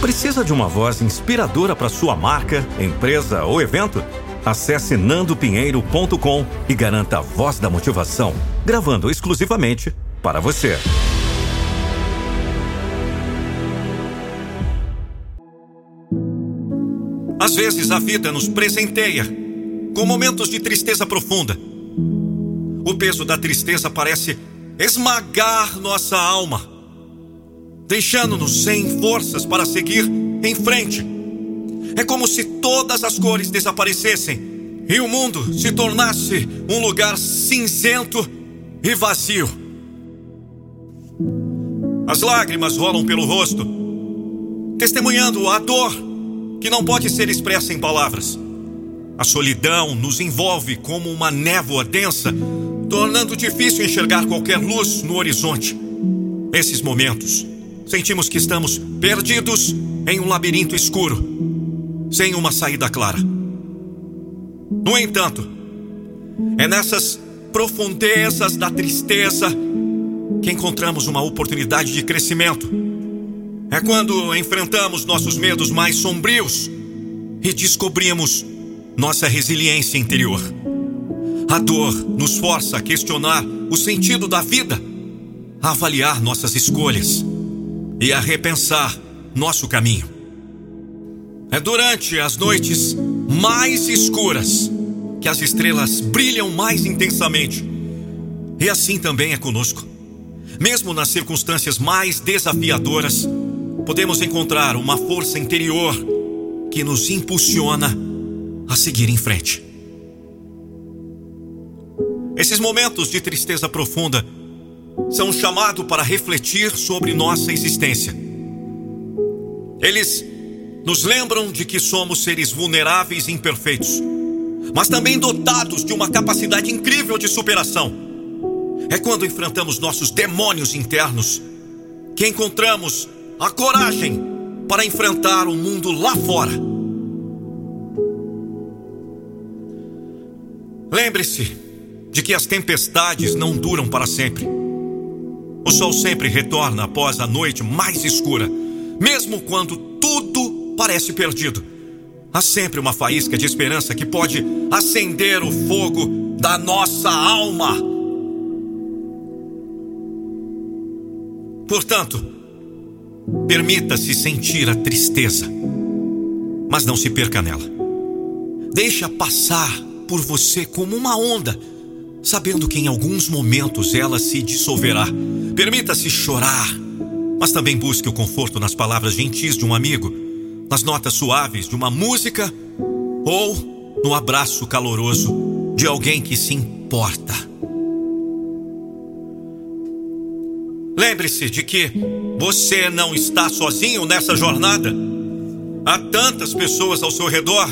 Precisa de uma voz inspiradora para sua marca, empresa ou evento? Acesse nandopinheiro.com e garanta a voz da motivação, gravando exclusivamente para você. Às vezes a vida nos presenteia com momentos de tristeza profunda. O peso da tristeza parece esmagar nossa alma deixando-nos sem forças para seguir em frente. É como se todas as cores desaparecessem e o mundo se tornasse um lugar cinzento e vazio. As lágrimas rolam pelo rosto, testemunhando a dor que não pode ser expressa em palavras. A solidão nos envolve como uma névoa densa, tornando difícil enxergar qualquer luz no horizonte. Esses momentos sentimos que estamos perdidos em um labirinto escuro, sem uma saída clara. No entanto, é nessas profundezas da tristeza que encontramos uma oportunidade de crescimento. É quando enfrentamos nossos medos mais sombrios e descobrimos nossa resiliência interior. A dor nos força a questionar o sentido da vida, a avaliar nossas escolhas e a repensar nosso caminho. É durante as noites mais escuras que as estrelas brilham mais intensamente. E assim também é conosco. Mesmo nas circunstâncias mais desafiadoras, podemos encontrar uma força interior que nos impulsiona a seguir em frente. Esses momentos de tristeza profunda são um chamado para refletir sobre nossa existência. Eles nos lembram de que somos seres vulneráveis e imperfeitos, mas também dotados de uma capacidade incrível de superação. É quando enfrentamos nossos demônios internos que encontramos a coragem para enfrentar o mundo lá fora. Lembre-se de que as tempestades não duram para sempre. O sol sempre retorna após a noite mais escura, mesmo quando tudo parece perdido. Há sempre uma faísca de esperança que pode acender o fogo da nossa alma. Portanto, permita-se sentir a tristeza, mas não se perca nela. Deixa passar por você como uma onda sabendo que em alguns momentos ela se dissolverá. Permita-se chorar, mas também busque o conforto nas palavras gentis de um amigo, nas notas suaves de uma música ou no abraço caloroso de alguém que se importa. Lembre-se de que você não está sozinho nessa jornada. Há tantas pessoas ao seu redor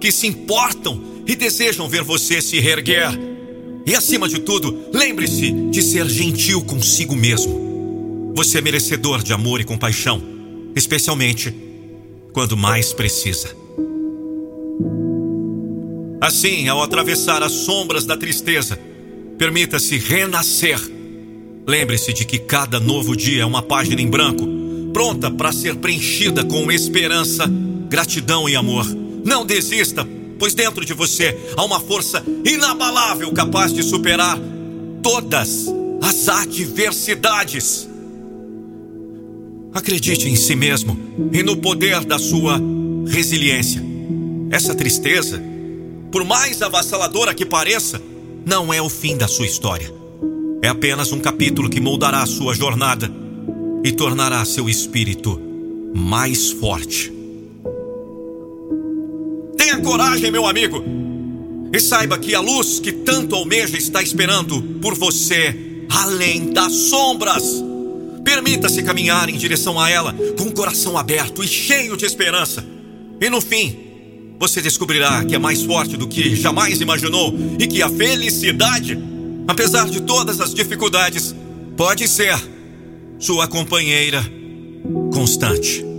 que se importam e desejam ver você se reerguer e acima de tudo, lembre-se de ser gentil consigo mesmo. Você é merecedor de amor e compaixão, especialmente quando mais precisa. Assim, ao atravessar as sombras da tristeza, permita-se renascer. Lembre-se de que cada novo dia é uma página em branco, pronta para ser preenchida com esperança, gratidão e amor. Não desista, pois dentro de você há uma força inabalável capaz de superar todas as adversidades. Acredite em si mesmo e no poder da sua resiliência. Essa tristeza, por mais avassaladora que pareça, não é o fim da sua história. É apenas um capítulo que moldará a sua jornada e tornará seu espírito mais forte. Tenha coragem, meu amigo. E saiba que a luz que tanto almeja está esperando por você além das sombras. Permita-se caminhar em direção a ela com o coração aberto e cheio de esperança. E no fim, você descobrirá que é mais forte do que jamais imaginou e que a felicidade, apesar de todas as dificuldades, pode ser sua companheira constante.